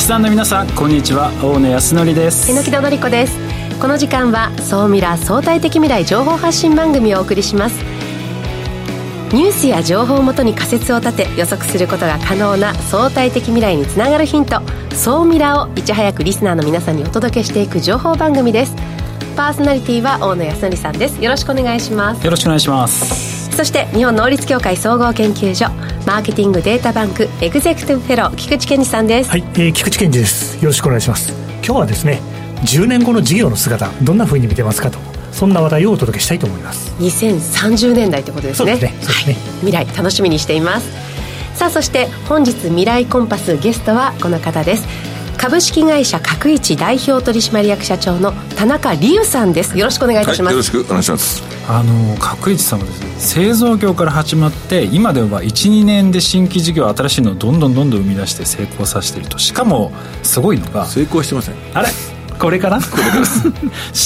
リスナーの皆さんこんにちは大野康則です榎木戸子ですこの時間は総ミラ相対的未来情報発信番組をお送りしますニュースや情報をもとに仮説を立て予測することが可能な相対的未来につながるヒント総ミラをいち早くリスナーの皆さんにお届けしていく情報番組ですパーソナリティは大野康則さんですよろしくお願いしますよろしくお願いしますそして日本能率協会総合研究所マーケティングデータバンクエグゼクティブフェロー菊池健二さんです。はい、えー、菊池健二です。よろしくお願いします。今日はですね10年後の事業の姿どんなふうに見てますかとそんな話題をお届けしたいと思います。2030年代ってことですね。そうですねそうですね、はい、未来楽しみにしています。さあそして本日未来コンパスゲストはこの方です株式会社角一代表取締役社長の田中理由さんです。よろしくお願いいたします、はい、よろしくお願いします。あの角一さんはですね製造業から始まって今では12年で新規事業新しいのをどんどんどんどん生み出して成功させていると。しかもすごいのが成功してません。あれ？これから？これから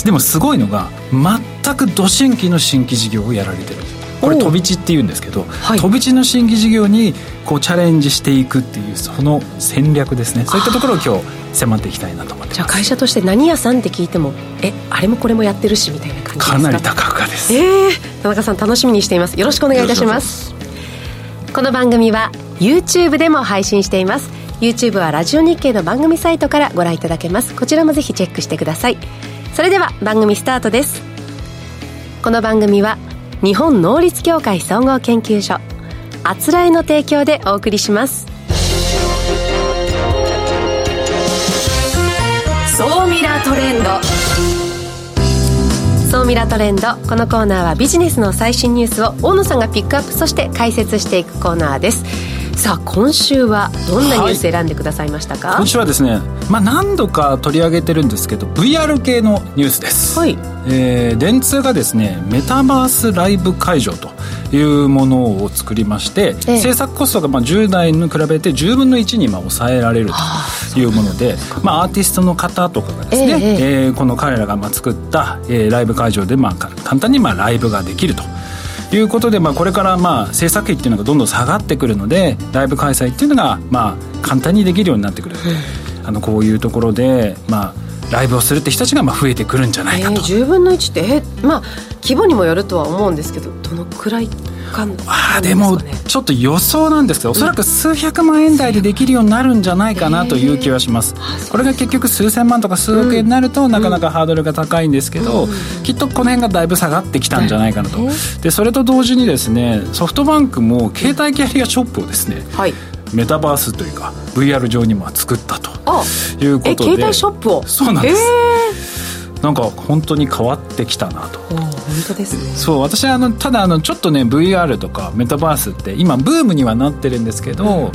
で もすごいのが全くど新規の新規事業をやられてるこれ飛び地っていうんですけど、はい、飛び地の新規事業にこうチャレンジしていくっていうその戦略ですね。そういったところを今日迫っていきたいなと思ってじゃあ会社として何屋さんって聞いてもえあれもこれもやってるしみたいな感じですか？かなり多角化です。ええー、田中さん楽しみにしています。よろしくお願いいたします。この番組は YouTube でも配信しています。YouTube はラジオ日経の番組サイトからご覧いただけます。こちらもぜひチェックしてください。それでは番組スタートです。この番組は日本能率協会総合研究所あつらえの提供でお送りします。総ミラートレンド。総ミラートレンドこのコーナーはビジネスの最新ニュースを大野さんがピックアップそして解説していくコーナーですさあ今週はどんなニュース選んでくださいましたか、はい、今週はですね、まあ、何度か取り上げてるんですけど VR 系のニュースです、はい。えー、電通がですねメタバースライブ会場というものを作りまして、ええ、制作コストがまあ10代に比べて10分の1にまあ抑えられるというものでまあ、アーティストの方とかがですね、ええ。えー、この彼らがまあ作った、えー、ライブ会場でまあ簡単にまあライブができると。いうことで、まあ、これからまあ制作費っていうのがどんどん下がってくるのでライブ開催っていうのがまあ簡単にできるようになってくる、あのこういうところでまあライブをするって人たちがまあ増えてくるんじゃないかと、えー、10分の1ってえまあ規模にもよるとは思うんですけどどのくらいかあでもちょっと予想なんですけどおそらく数百万円台でできるようになるんじゃないかなという気はします、えー、これが結局数千万とか数億円になると、なかなかハードルが高いんですけど、きっとこの辺がだいぶ下がってきたんじゃないかなと、でそれと同時にですねソフトバンクも携帯キャリアショップをですね、はい。メタバースというか VR 上にも作ったということで。携帯ショップを？そうなんです、えー、なんか本当に変わってきたなと。本当ですね。そう私あのただあのちょっとね VR とかメタバースって今ブームにはなってるんですけど、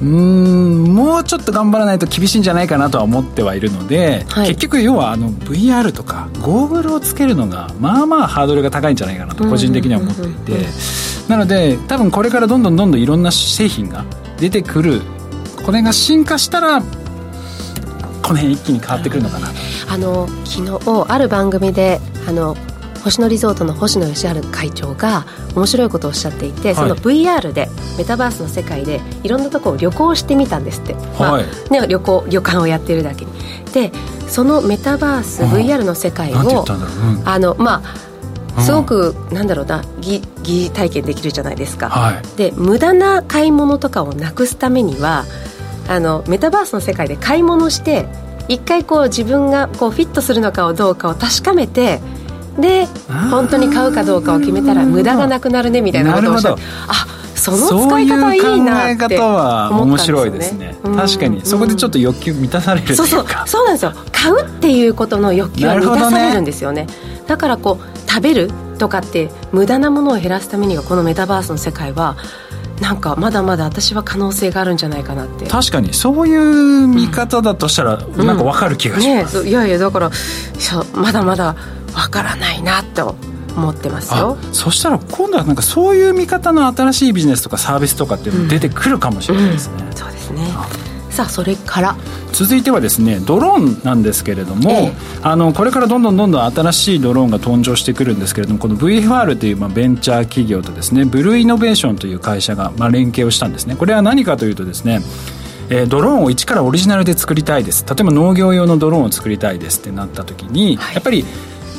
うん、うんもうちょっと頑張らないと厳しいんじゃないかなとは思ってはいるので、はい、結局要はあの VR とかゴーグルをつけるのがまあまあハードルが高いんじゃないかなと個人的には思っていて、なので多分これからどんどんどんどんいろんな製品が出てくる。これが進化したらこの辺一気に変わってくるのかなあの昨日ある番組であの星野リゾートの星野義治会長が面白いことをおっしゃっていて、はい、その VR でメタバースの世界でいろんなところを旅行してみたんですって、まあね、旅行旅館をやってるだけに。でそのメタバース VR の世界を、あのまあすごく、なんだろうな疑疑体験できるじゃないですか、はい、で無駄な買い物とかをなくすためにはあのメタバースの世界で買い物して一回こう自分がこうフィットするのかどうかを確かめてで本当に買うかどうかを決めたら無駄がなくなるねみたいなことをおっしゃってあその使い方いいなって面白いですね。確かに。そこでちょっと欲求満たされるそうそう。そうなんですよ。買うっていうことの欲求は満たされるんですよね。だからこう食べるとかって無駄なものを減らすためにはこのメタバースの世界はなんかまだまだ私は可能性があるんじゃないかなって。確かにそういう見方だとしたら、なんか分かる気がします、うんね、いやいやだからまだまだ分からないなと思ってますよ。そしたら今度はなんかそういう見方の新しいビジネスとかサービスとかっていうの出てくるかもしれないですね、うん。うん、そうですねさあそれから。続いてはですねドローンなんですけれども、ええ、あのこれからどんどんどんどん新しいドローンが登場してくるんですけれどもこの VFR というまあベンチャー企業とですねブルーイノベーションという会社がまあ連携をしたんですね。これは何かというとですねえー、ドローンを一からオリジナルで作りたいです。例えば農業用のドローンを作りたいですってなった時に、はい、やっぱり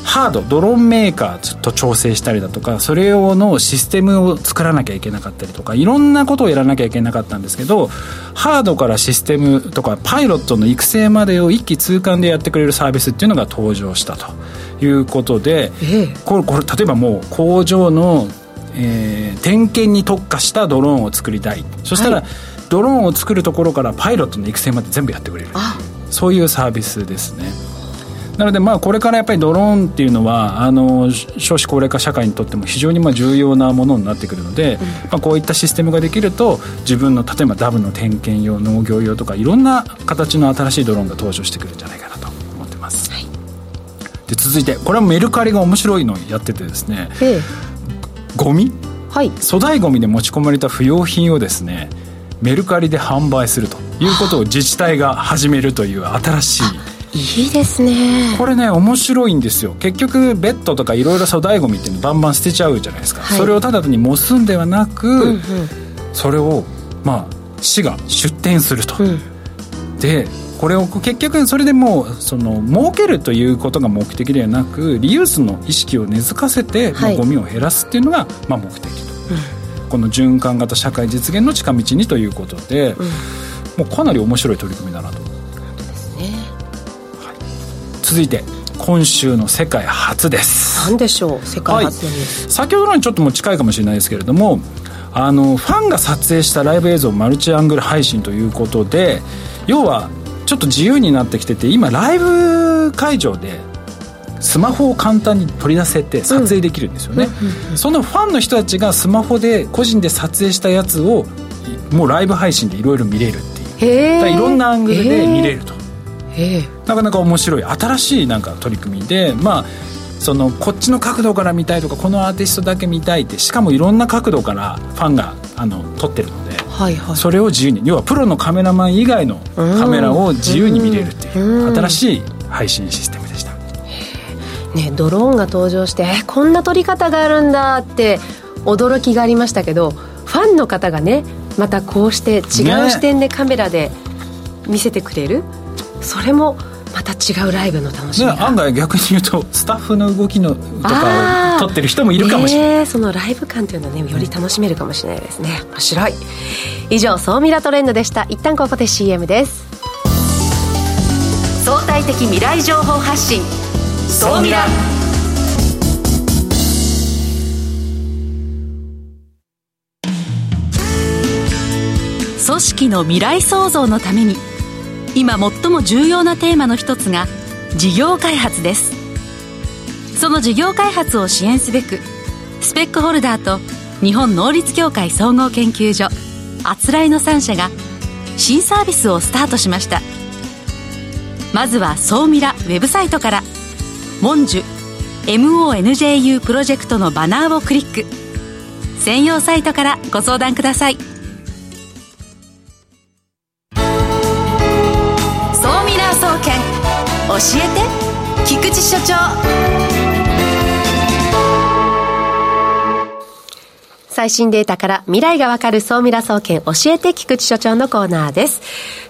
ハードドローンメーカーと調整したりだとかそれ用のシステムを作らなきゃいけなかったりとかいろんなことをやらなきゃいけなかったんですけどハードからシステムとかパイロットの育成までを一気通貫でやってくれるサービスっていうのが登場したということで、ええ、これこれ例えばもう工場の、えー、点検に特化したドローンを作りたい。そしたら、はい、ドローンを作るところからパイロットの育成まで全部やってくれる。そういうサービスですね。なのでまあこれからやっぱりドローンっていうのはあの少子高齢化社会にとっても非常にまあ重要なものになってくるので、うん、まあ、こういったシステムができると自分の例えばダムの点検用農業用とかいろんな形の新しいドローンが登場してくるんじゃないかなと思ってます、はい、で続いてこれはメルカリが面白いのをやっててですね、ええ、ゴミ、はい、粗大ゴミで持ち込まれた不要品をですねメルカリで販売するということを自治体が始めるという新しいいいですね。これね面白いんですよ。結局ベッドとかいろいろ粗大ごみってバンバン捨てちゃうじゃないですか、はい、それをただにもすんではなく、うんうん、それをまあ市が出店すると、うん、でこれを結局それでもうその儲けるということが目的ではなくリユースの意識を根付かせて、はい、まあ、ゴミを減らすっていうのが、まあ、目的と、うん、この循環型社会実現の近道にということで、うん、もうかなり面白い取り組みだなと続いて今週の世界初です。何でしょう？世界初のニュース、はい、先ほどのにちょっとも近いかもしれないですけれどもあのファンが撮影したライブ映像マルチアングル配信ということで要はちょっと自由になってきてて今ライブ会場でスマホを簡単に取り出せて撮影できるんですよね、うん、そのファンの人たちがスマホで個人で撮影したやつをもうライブ配信でいろいろ見れるっていう。いろんなアングルで見れるとなかなか面白い新しいなんか取り組みでまあそのこっちの角度から見たいとかこのアーティストだけ見たいってしかもいろんな角度からファンがあの撮ってるので、はいはい、それを自由に要はプロのカメラマン以外のカメラを自由に見れるっていう新しい配信システムでした。ね、ドローンが登場してえこんな撮り方があるんだって驚きがありましたけどファンの方がねまたこうして違う視点でカメラで見せてくれる、ねそれもまた違うライブの楽しみ、ね、案外逆に言うとスタッフの動きのとかを撮ってる人もいるかもしれない、ね、そのライブ感というのはねより楽しめるかもしれないですね。面白い。以上総ミラトレンドでした。一旦ここで CM です。相対的未来情報発信。総ミラ。組織の未来創造のために今最も重要なテーマの一つが事業開発です。その事業開発を支援すべくスペックホルダーと日本能率協会総合研究所あつらいの3社が新サービスをスタートしました。まずは総ミラウェブサイトから「モンジュ MONJU プロジェクト」のバナーをクリック。専用サイトからご相談ください。えて。菊池所長。最新データから未来がわかる総ミラ総研教えて菊池所長のコーナーです。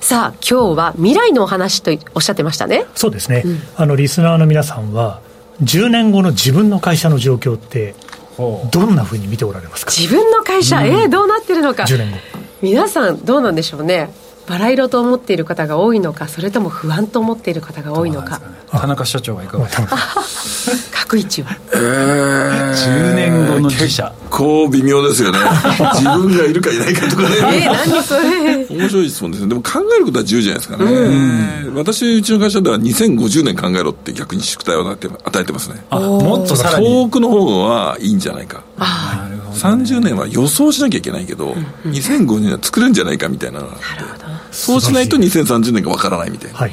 さあ今日は未来のお話とおっしゃってましたね。そうですね、うん、あのリスナーの皆さんは10年後の自分の会社の状況ってどんなふうに見ておられますか？自分の会社、うん、えー、どうなってるのか。10年後。皆さんどうなんでしょうねバラ色と思っている方が多いのかそれとも不安と思っている方が多いのか、ね、田中社長はいかがですか？各位置は、えー、10年後の自社。結構微妙ですよね。自分がいるかいないかとかね。えー、何それ？面白い質問ですね。でも考えることは自由じゃないですかね、うん、私うちの会社では2050年考えろって逆に宿題を与えてますね。もっと遠くの方はいいんじゃないか。あ30年は予想しなきゃいけないけど、うん、2050年は作れるんじゃないかみたいな。のがあってそうしないと2030年がわからないみたいな、はい、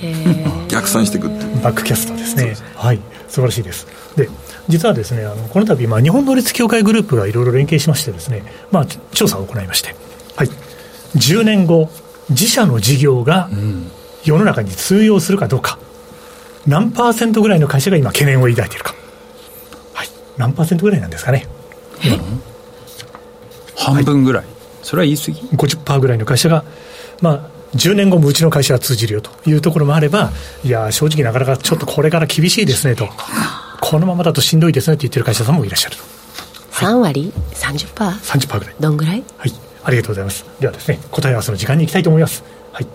逆算していくっていう。バックキャストですね。はい。素晴らしいです。で実はですねあのこの度、まあ、日本能率協会グループがいろいろ連携しましてですね、まあ、調査を行いまして、はい、10年後自社の事業が世の中に通用するかどうか、何パーセントぐらいの会社が今懸念を抱いているか、はい、何パーセントぐらいなんですかね、半分ぐらい、それは言い過ぎ。50%ぐらいの会社が、まあ、10年後もうちの会社は通じるよというところもあれば、いや、正直なかなかちょっとこれから厳しいですねと、このままだとしんどいですねって言ってる会社さんもいらっしゃると。3割 ?30%?30% ぐらい。どんぐらい？はい。ありがとうございます。ではですね、答え合わせの時間に行きたいと思います。はい。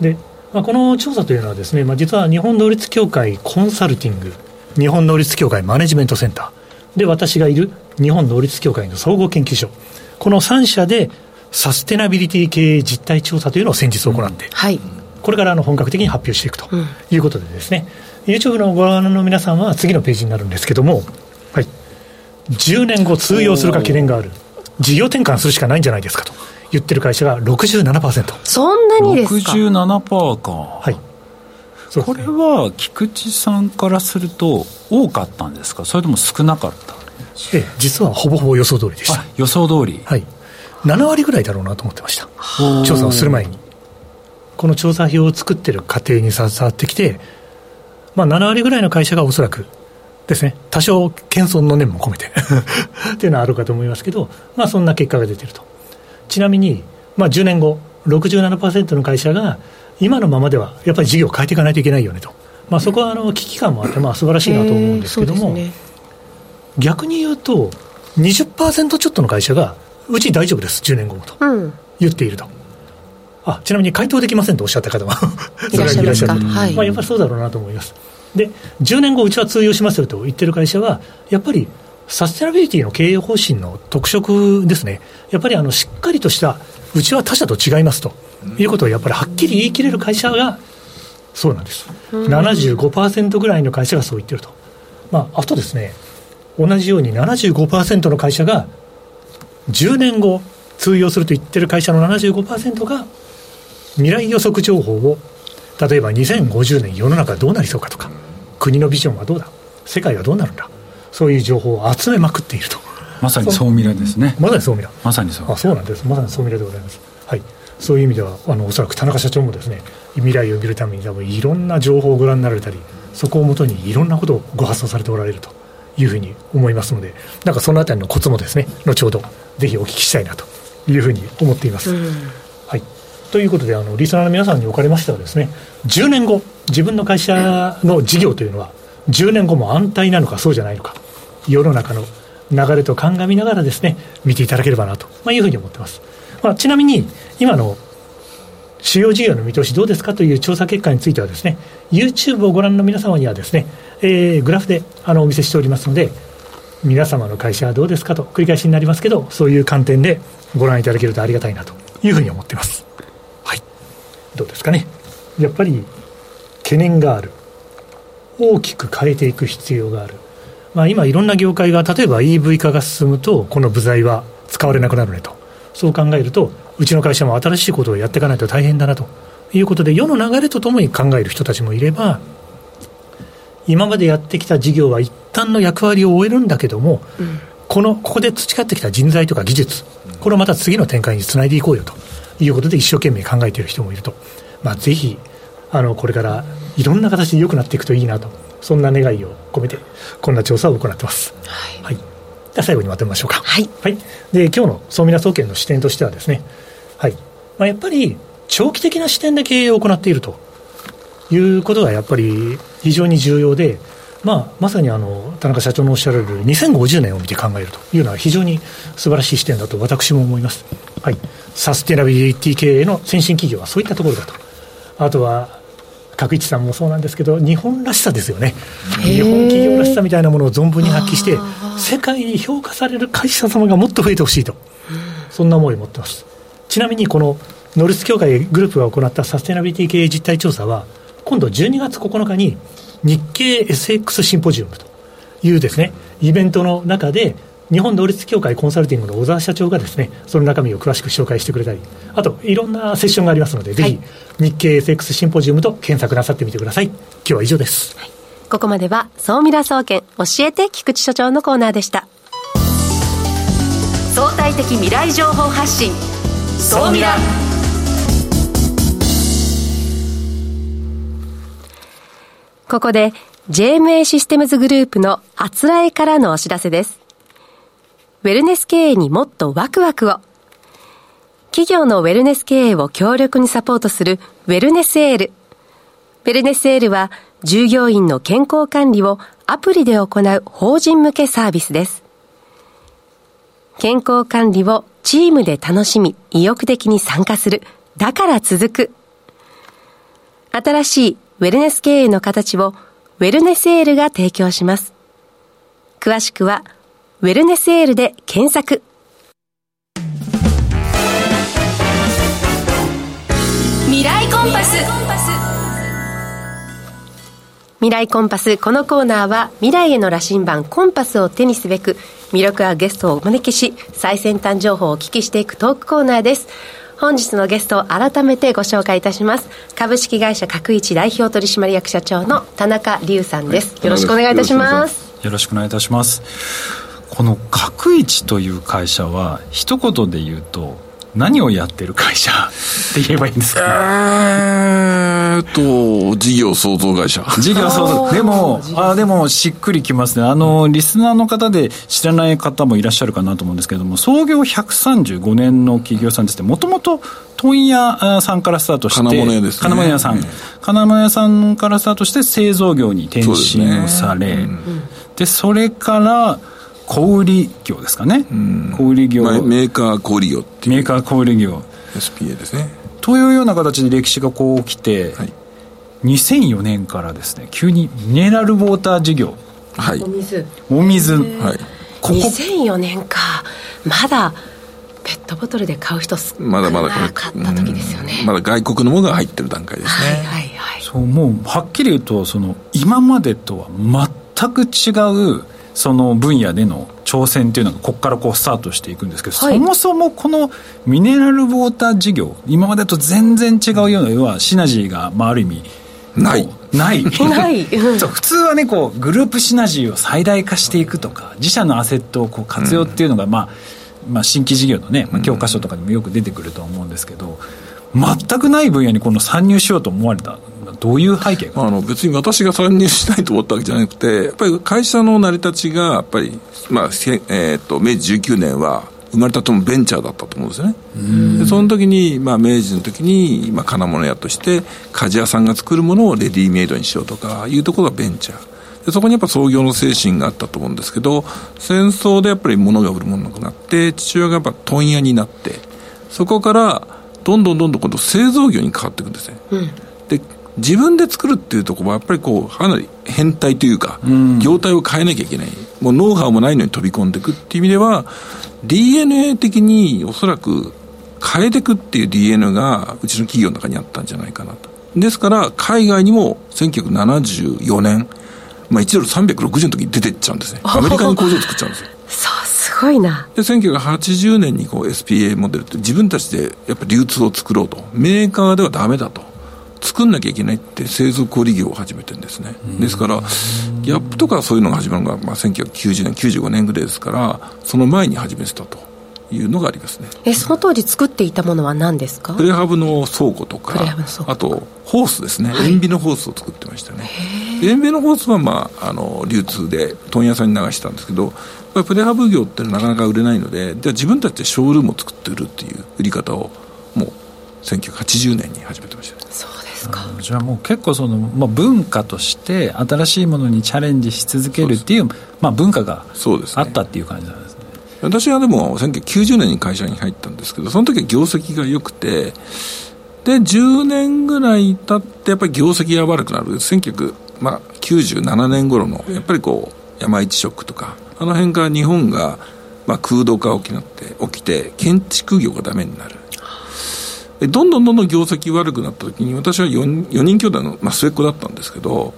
で、まあ、この調査というのはですね、まあ、実は日本能率協会コンサルティング、日本能率協会マネジメントセンター、で、私がいる日本能率協会の総合研究所、この3社でサステナビリティ経営実態調査というのを先日行って、うん、はい、これからあの本格的に発表していくということでですね、うん、YouTube のご覧の皆さんは次のページになるんですけども、はい、10年後通用するか懸念がある、事業転換するしかないんじゃないですかと言ってる会社が67%。そんなにですか ?67% か。はい。ね、これは菊池さんからすると多かったんですか？それとも少なかった？ええ、実はほぼほぼ予想通りでした。予想通りはい。7割ぐらいだろうなと思ってました。調査をする前に。この調査票を作ってる過程に携わってきて、まあ7割ぐらいの会社がおそらくですね、多少謙遜の念も込めて っていうのはあるかと思いますけど、まあそんな結果が出てると。ちなみに、まあ10年後、67%の会社が、今のままではやっぱり事業を変えていかないといけないよねと。まあそこはあの危機感もあって、まあ素晴らしいなと思うんですけども、ね、逆に言うと、20%ちょっとの会社が、うち大丈夫です、10年後もと、言っていると。あちなみに回答できませんとおっしゃった方も いらっしゃると、はい、まあ、やっぱりそうだろうなと思います。で、10年後、うちは通用しますよと言ってる会社は、やっぱりサステナビリティの経営方針の特色ですね、やっぱりあのしっかりとした、うちは他社と違いますと。いうことをやっぱりはっきり言い切れる会社が、そうなんです、75%ぐらいの会社がそう言ってると。まあ、あとですね、同じように75%の会社が10年後通用すると言ってる会社の75%が未来予測情報を例えば2050年世の中どうなりそうかとか国のビジョンはどうだ世界はどうなるんだそういう情報を集めまくっていると。まさに総ミラですね。まさに総ミラまさにそう。あそうなんです。まさに総ミラでございます。はい。そういう意味ではあのおそらく田中社長もですね未来を見るために多分いろんな情報をご覧になられたりそこをもとにいろんなことをご発想されておられるというふうに思いますので、なんかそのあたりのコツもですね、後ほどぜひお聞きしたいなというふうに思っています。うん、はい。ということで、あの、リスナーの皆さんにおかれましてはですね、10年後、自分の会社の事業というのは、10年後も安泰なのかそうじゃないのか、世の中の流れと鑑みながらですね、見ていただければなと、ま、いうふうに思ってます。まあ、ちなみに、今の主要事業の見通しどうですかという調査結果についてはですね、YouTube をご覧の皆様にはですね、えー、グラフであのお見せしておりますので、皆様の会社はどうですかと繰り返しになりますけど、そういう観点でご覧いただけるとありがたいなというふうに思っています。はい。どうですかね。やっぱり懸念がある。大きく変えていく必要がある。まあ、今いろんな業界が例えば EV 化が進むとこの部材は使われなくなるねとそう考えるとうちの会社も新しいことをやっていかないと大変だなということで世の流れとともに考える人たちもいれば今までやってきた事業は一旦の役割を終えるんだけども、うん、このここで培ってきた人材とか技術、これをまた次の展開につないでいこうよということで、一生懸命考えている人もいると、まあ、ぜひあのこれからいろんな形で良くなっていくといいなと、そんな願いを込めて、こんな調査を行ってます。はい、はい、では最後にまとめましょうか。はい、はい、で今日の総ミラ総研の視点としてはですね、はい。まあ、やっぱり長期的な視点で経営を行っているということがやっぱり非常に重要で、まあ、まさにあの田中社長のおっしゃられる2050年を見て考えるというのは非常に素晴らしい視点だと私も思います。はい、サステナビリティ経営の先進企業はそういったところだと。あとは角一さんもそうなんですけど日本らしさですよね。日本企業らしさみたいなものを存分に発揮して世界に評価される会社様がもっと増えてほしいと。そんな思いを持ってます。ちなみにこのノルス協会グループが行ったサステナビリティ経営実態調査は今度12月9日に日経 SX シンポジウムというですね、イベントの中で、日本同率協会コンサルティングの小沢社長がですね、その中身を詳しく紹介してくれたり、あと、いろんなセッションがありますので、ぜひ、日経 SX シンポジウムと検索なさってみてください。今日は以上です。はい、ここまでは、総ミラ総研、教えて菊池所長のコーナーでした。相対的未来情報発信、総ミラ。ここで JMA システムズグループのあつらえからのお知らせです。ウェルネス経営にもっとワクワクを。企業のウェルネス経営を強力にサポートするウェルネスエール。ウェルネスエールは従業員の健康管理をアプリで行う法人向けサービスです。健康管理をチームで楽しみ、意欲的に参加する。だから続く。新しいウェルネス経営の形をウェルネスエールが提供します。詳しくは、ウェルネスエールで検索。未来コンパス。未来コンパス。このコーナーは未来への羅針盤コンパスを手にすべく魅力あゲストをお招きし最先端情報をお聞きしていくトークコーナーです。本日のゲストを改めてご紹介いたします。株式会社角一代表取締役社長の田中隆さんです、よろしくお願いいたします。よろしくお願いいたします。この角一という会社は一言で言うと何をやってる会社？って言えばいいんですか、えーと、事業創造会社。事業創造。でも、あでも、しっくりきますね。あの、リスナーの方で知らない方もいらっしゃるかなと思うんですけれども、創業135年の企業さんですね、もともと問屋さんからスタートして、金物屋です、ね、金物屋さん、金物屋さんからスタートして製造業に転身をされ、で、ね。うん、それから、小売業ですかね、小売業、まあ、メーカー小売業っていう。メーカー小売業。SPA ですね。というような形で歴史がこう起きて、はい、2004年からですね急にミネラルウォーター事業。はい。お水。お水。はい。ここ。2004年か。まだペットボトルで買う人少なかった時ですよね、まだ外国のものが入ってる段階ですね。はいはいはい。そうもうはっきり言うとその今までとは全く違うその分野での挑戦っていうのがここからこうスタートしていくんですけど、はい、そもそもこのミネラルウォーター事業今までと全然違うような要はシナジーが、まあ、ある意味ない。ない。ない。そう普通はねこうグループシナジーを最大化していくとか自社のアセットをこう活用っていうのが、うん、まあまあ、新規事業のね、まあ、教科書とかにもよく出てくると思うんですけど、全くない分野にこの参入しようと思われたどういう背景あの別に私が参入したいと思ったわけじゃなくて、やっぱり会社の成り立ちが、やっぱり、まあえーと、明治19年は、生まれたともベンチャーだったと思うんですよね。でその時に、まあ、明治の時に、まあ、金物屋として、鍛冶屋さんが作るものをレディメイドにしようとかいうところがベンチャー。でそこにやっぱ創業の精神があったと思うんですけど、戦争でやっぱり物が売るものなくなって、父親がやっぱ問屋になって、そこから、どんどんどんどん今度製造業に変わっていくんですね。うん、で、自分で作るっていうところはやっぱりこう、かなり変態というか、業態を変えなきゃいけない。もうノウハウもないのに飛び込んでいくっていう意味では、DNA 的におそらく変えていくっていう DNA がうちの企業の中にあったんじゃないかなと。ですから、海外にも1974年、まあ1ドル360の時に出てっちゃうんですね。アメリカに工場作っちゃうんですよ。そう、すごいな。で、1980年にこう SPA モデルって自分たちでやっぱり流通を作ろうと。メーカーではダメだと。作んなきゃいけないって製造小売業を始めてるんですね。ですから、ギャップとかそういうのが始まるのが、まあ、1990年、95年ぐらいですから、その前に始めてたと。いうのがありますね。えその当時作っていたものは何ですか？プレハブの倉庫とかあとホースですね、塩ビのホースを作ってましたね。塩ビのホースは、まあ、あの流通で問屋さんに流したんですけどプレハブ業ってなかなか売れないのでじゃあ自分たちでショールームを作って売るっていう売り方をもう1980年に始めてました。そうですか？じゃあもう結構その、まあ、文化として新しいものにチャレンジし続けるっていうまあ、文化があったっていう感じなんですね。私はでも1990年に会社に入ったんですけどその時は業績が良くてで10年ぐらい経ってやっぱり業績が悪くなる。1997年頃のやっぱりこう山一ショックとかあの辺から日本がまあ空洞化起きなって起きて建築業がダメになるどんどんどんどん業績悪くなった時に私は 4, 4人兄弟の、まあ、末っ子だったんですけど、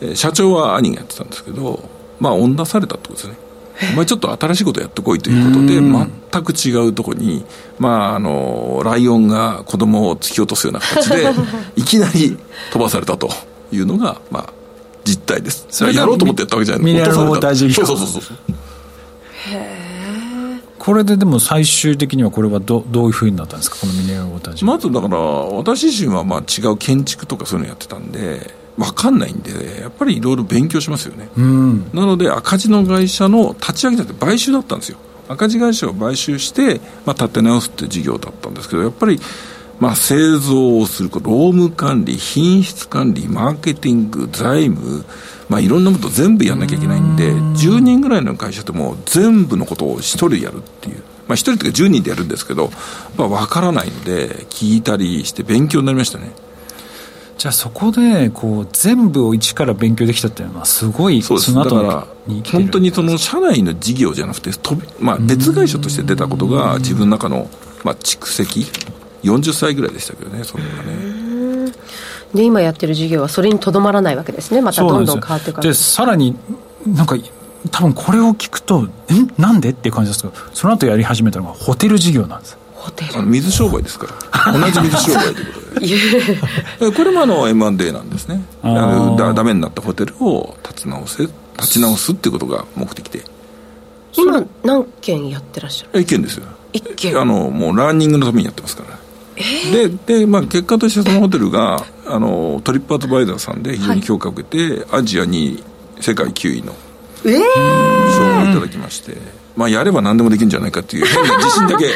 えー、社長は兄がやってたんですけどまあ女されたってことですね。お前ちょっと新しいことやってこいということで全く違うところにまああのライオンが子供を突き落とすような形で いきなり飛ばされたというのがまあ実態です。それやろうと思ってやったわけじゃない。ミネラルウォーター事業そうそうそうそう。へえこれででも最終的にはこれはどどういうふうになったんですか？このミネラルウォーターまずだから私自身はまあ違う建築とかそういうのやってたんで分かんないんでやっぱりいろいろ勉強しますよね、うん、なので赤字の会社の立ち上げたって買収だったんですよ。赤字会社を買収して、まあ、立て直すって事業だったんですけどやっぱりまあ、製造をする労務管理、品質管理、マーケティング、財務、まあ、いろんなこと全部やんなきゃいけないんで、10人ぐらいの会社でも全部のことを1人やるっていう。まあ、1人というか10人でやるんですけど、まあ、分からないので、聞いたりして勉強になりましたね。じゃあそこでこう全部を一から勉強できたっていうのはすごいそうですだから本当にその社内の事業じゃなくてまあ、別会社として出たことが自分の中の、まあ、蓄積40歳ぐらいでしたけどねそれがね。で今やってる事業はそれにとどまらないわけですね。またどんどん変わっていくでさらになんか多分これを聞くとえなんでっていう感じですけどその後やり始めたのがホテル事業なんです。ホテル。水商売ですから。同じ水商売ということで。これもあの M&A なんですね。だダメになったホテルを立ち直せ立ち直すっていうことが目的で。今何件やってらっしゃる？一件ですよ。一件。あのもうランニングのためにやってますから。えー、でで、まあ、結果としてそのホテルがあのトリップアドバイザーさんで非常に評価を受けて、はい、アジアに世界9位の賞をいただきまして、まあ、やれば何でもできるんじゃないかっていう変な自信だけ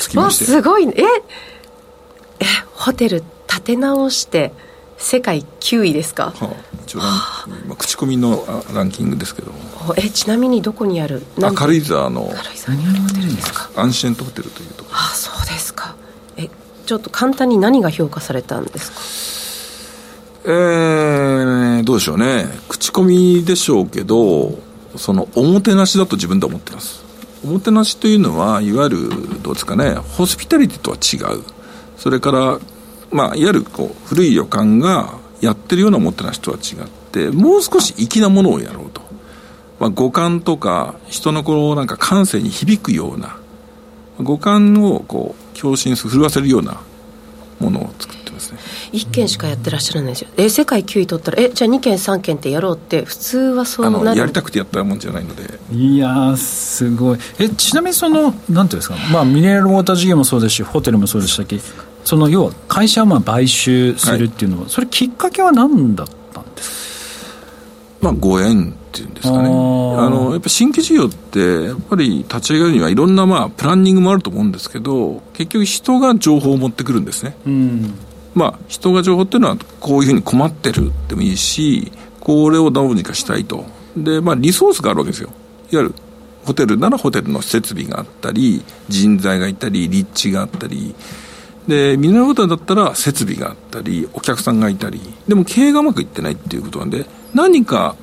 つきまして。すごいね。ええホテル立て直して世界9位ですか、はあ、一応まあ、口コミのランキングですけどえちなみにどこにある？あ軽井沢の。軽井沢にあるホテルですか？アンシェントホテルというところあそうですかえちょっと簡単に何が評価されたんですか？えー、どうでしょうね。口コミでしょうけどそのおもてなしだと自分で思ってます。おもてなしというのはいわゆるどうですかねホスピタリティとは違う。それからまあいわゆるこう古い旅館がやってるようなおもてなしとは違ってもう少し粋なものをやろうと、まあ、五感とか人のこうなんか感性に響くような五感をこう共振する震わせるようなものを作ってますね。1件しかやってらっしゃらないですよ。え世界9位取ったらえじゃあ2件3件ってやろうって普通はそうなる？やりたくてやったもんじゃないので。いやすごい。えちなみにそのなんていうんですか、まあ、ミネラルウォーター事業もそうですしホテルもそうでしたっけ？その要は会社をまあ買収するっていうのは、はい、それきっかけは何だったんですまあ、ご縁っていうんですかね。あのやっぱ新規事業ってやっぱり立ち上げるにはいろんなまあプランニングもあると思うんですけど結局人が情報を持ってくるんですね、うん、まあ人が情報っていうのはこういうふうに困ってるでもいいしこれをどうにかしたいと。でまあリソースがあるわけですよ。いわゆるホテルならホテルの設備があったり人材がいたり立地があったり。でミネラルウォーターだったら設備があったりお客さんがいたり。でも経営がうまくいってないっていうことなんで何か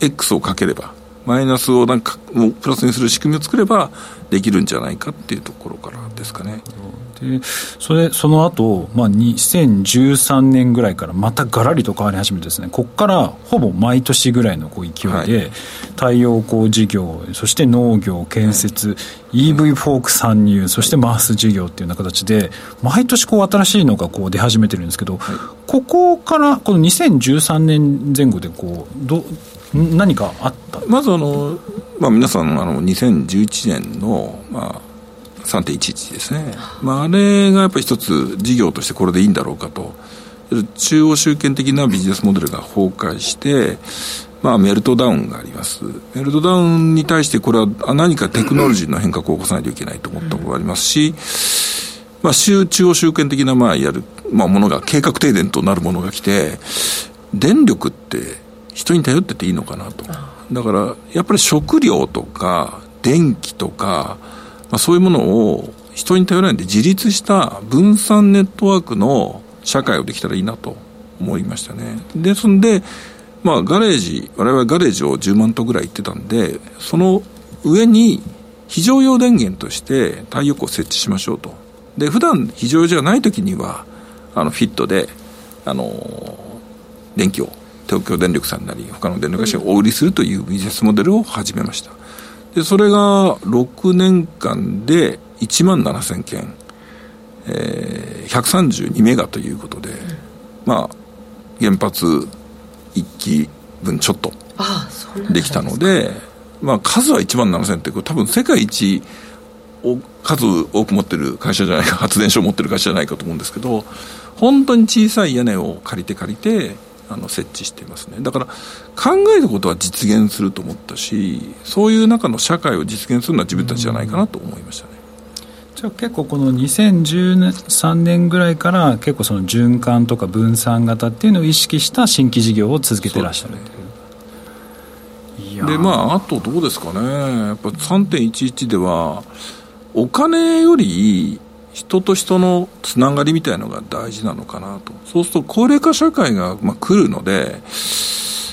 X をかければマイナスをなんかもうプラスにする仕組みを作ればできるんじゃないかっていうところからですかね。でそれその後、まあ2013年ぐらいからまたがらりと変わり始めてですねここからほぼ毎年ぐらいのこう勢いで、はい、太陽光事業そして農業建設、はい、EV フォーク参入そしてマース事業っていうような形で毎年こう新しいのがこう出始めてるんですけど、はい、ここからこの2013年前後でこうど何かあった？まずあの、まあ、皆さんあの2011年の、まあ3.11ですね、まあ、あれがやっぱり一つ事業としてこれでいいんだろうかと。中央集権的なビジネスモデルが崩壊して、まあ、メルトダウンがあります。メルトダウンに対してこれは何かテクノロジーの変革を起こさないといけないと思ったことがありますし、まあ、中央集権的な、まあ、やる、まあ、ものが計画停電となるものが来て電力って人に頼ってていいのかなと。だからやっぱり食料とか電気とかまあ、そういうものを人に頼らないで自立した分散ネットワークの社会をできたらいいなと思いましたね。ですんで、まあ、ガレージ、我々ガレージを10万棟ぐらい行ってたんで、その上に非常用電源として太陽光を設置しましょうと。で、普段非常用じゃない時には、あの、フィットで、あの、電気を東京電力さんなり他の電力会社がお売りするというビジネスモデルを始めました。でそれが6年間で1万7000件、えー、132メガということで、うん、まあ原発1基分ちょっとできたのでまあ、数は1万7000って多分世界一数多く持ってる会社じゃないか発電所を持ってる会社じゃないかと思うんですけど本当に小さい屋根を借りて借りてあの設置していますね。だから考えることは実現すると思ったしそういう中の社会を実現するのは自分たちじゃないかなと思いましたね、じゃあ結構この2013年ぐらいから結構その循環とか分散型っていうのを意識した新規事業を続けてらっしゃるでまああとどうですかね。やっぱ3.11ではお金より人と人のつながりみたいのが大事なのかなと。そうすると高齢化社会が、まあ、来るので、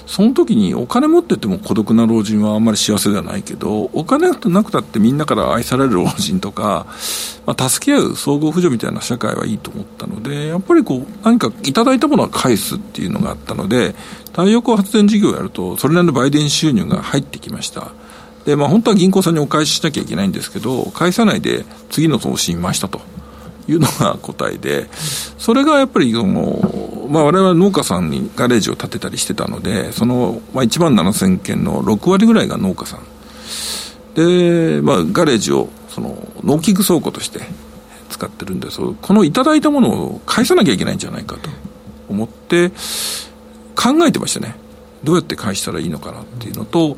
その時にお金持ってても孤独な老人はあんまり幸せではないけど、お金なくたってみんなから愛される老人とか、まあ、助け合う総合扶助みたいな社会はいいと思ったので、やっぱりこう、何かいただいたものは返すっていうのがあったので、太陽光発電事業をやると、それなりの売電収入が入ってきました。で、まあ本当は銀行さんにお返ししなきゃいけないんですけど、返さないで次の投資に回したと。いうのが答えで、それがやっぱりその、まあ、我々農家さんにガレージを建てたりしてたので、その、まあ、1万7000件の6割ぐらいが農家さん。で、まあ、ガレージをその農機具倉庫として使ってるんで、そこのいただいたものを返さなきゃいけないんじゃないかと思って考えてましたね。どうやって返したらいいのかなっていうのと、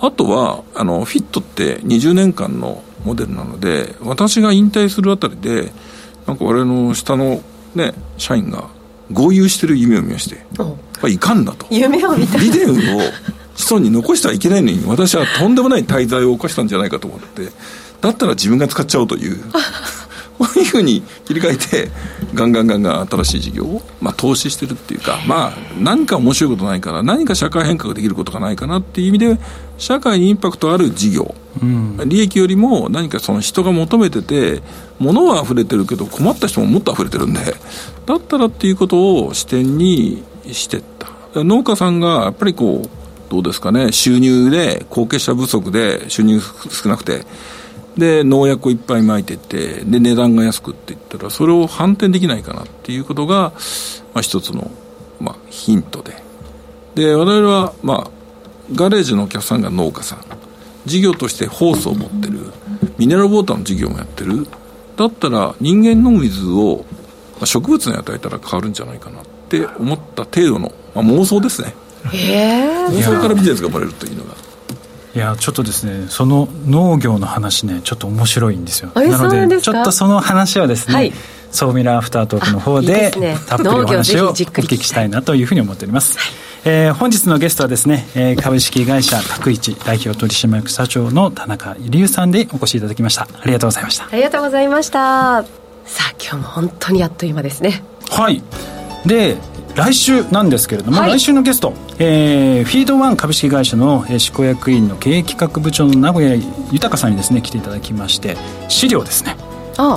あとは、あの、フィットって20年間のモデルなので、私が引退するあたりで、なんか我の下のね、社員が合流してる夢を見まして、いかんだと。夢を見た。ビデオを子孫に残してはいけないのに、私はとんでもない滞在を起こしたんじゃないかと思って、だったら自分が使っちゃおうという。こういうふうに切り替えて、ガンガンガンガン新しい事業を、まあ、投資してるっていうか、まあ、何か面白いことないから、何か社会変革できることがないかなっていう意味で、社会にインパクトある事業、うん、利益よりも何かその人が求めてて、物は溢れてるけど、困った人ももっと溢れてるんで、だったらっていうことを視点にしてった。農家さんがやっぱりこう、どうですかね、収入で、後継者不足で収入少なくて、で、農薬をいっぱい撒いてって、で、値段が安くって言ったら、それを反転できないかなっていうことが、まあ、一つの、まあ、ヒントで。で、我々は、まあ、ガレージのお客さんが農家さん。事業としてホースを持ってる。ミネラルウォーターの事業もやってる。だったら、人間の水を、まあ、植物に与えたら変わるんじゃないかなって思った程度の、まあ、妄想ですね。妄想からビジネスが生まれるというのが。いやちょっとですねその農業の話ねちょっと面白いんですよ。なのでちょっとその話はですね、はい、ソーミラーアフタートークの方でたっぷりお話をお聞きしたいなというふうに思っております、はい、えー、本日のゲストはですね、えー、株式会社角一代表取締役社長の田中入さんでお越しいただきました。ありがとうございました。ありがとうございました。さあ今日も本当にあっという間ですね。はい。で来週なんですけれども、はい、来週のゲスト、えー、フィードワン株式会社の執行役員の経営企画部長の名古屋豊さんにですね来ていただきまして資料ですね。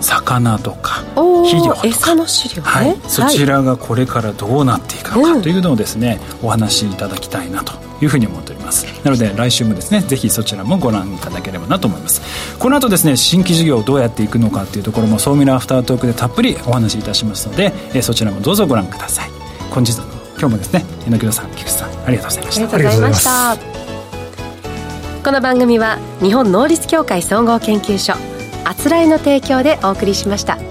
魚とか肥料とか。餌の飼料、ね、はい、そちらがこれからどうなっていくのかというのをですね、うん、お話しいただきたいなというふうに思っております。なので来週もですねぜひそちらもご覧いただければなと思います。この後ですね新規事業をどうやっていくのかっていうところもソーミラーアフタートークでたっぷりお話しいたしますので、えそちらもどうぞご覧ください本日今日もですね榎田さん菊池さんありがとうございましたありがとうございましたこの番組は日本能率協会総合研究所あつらいの提供でお送りしました。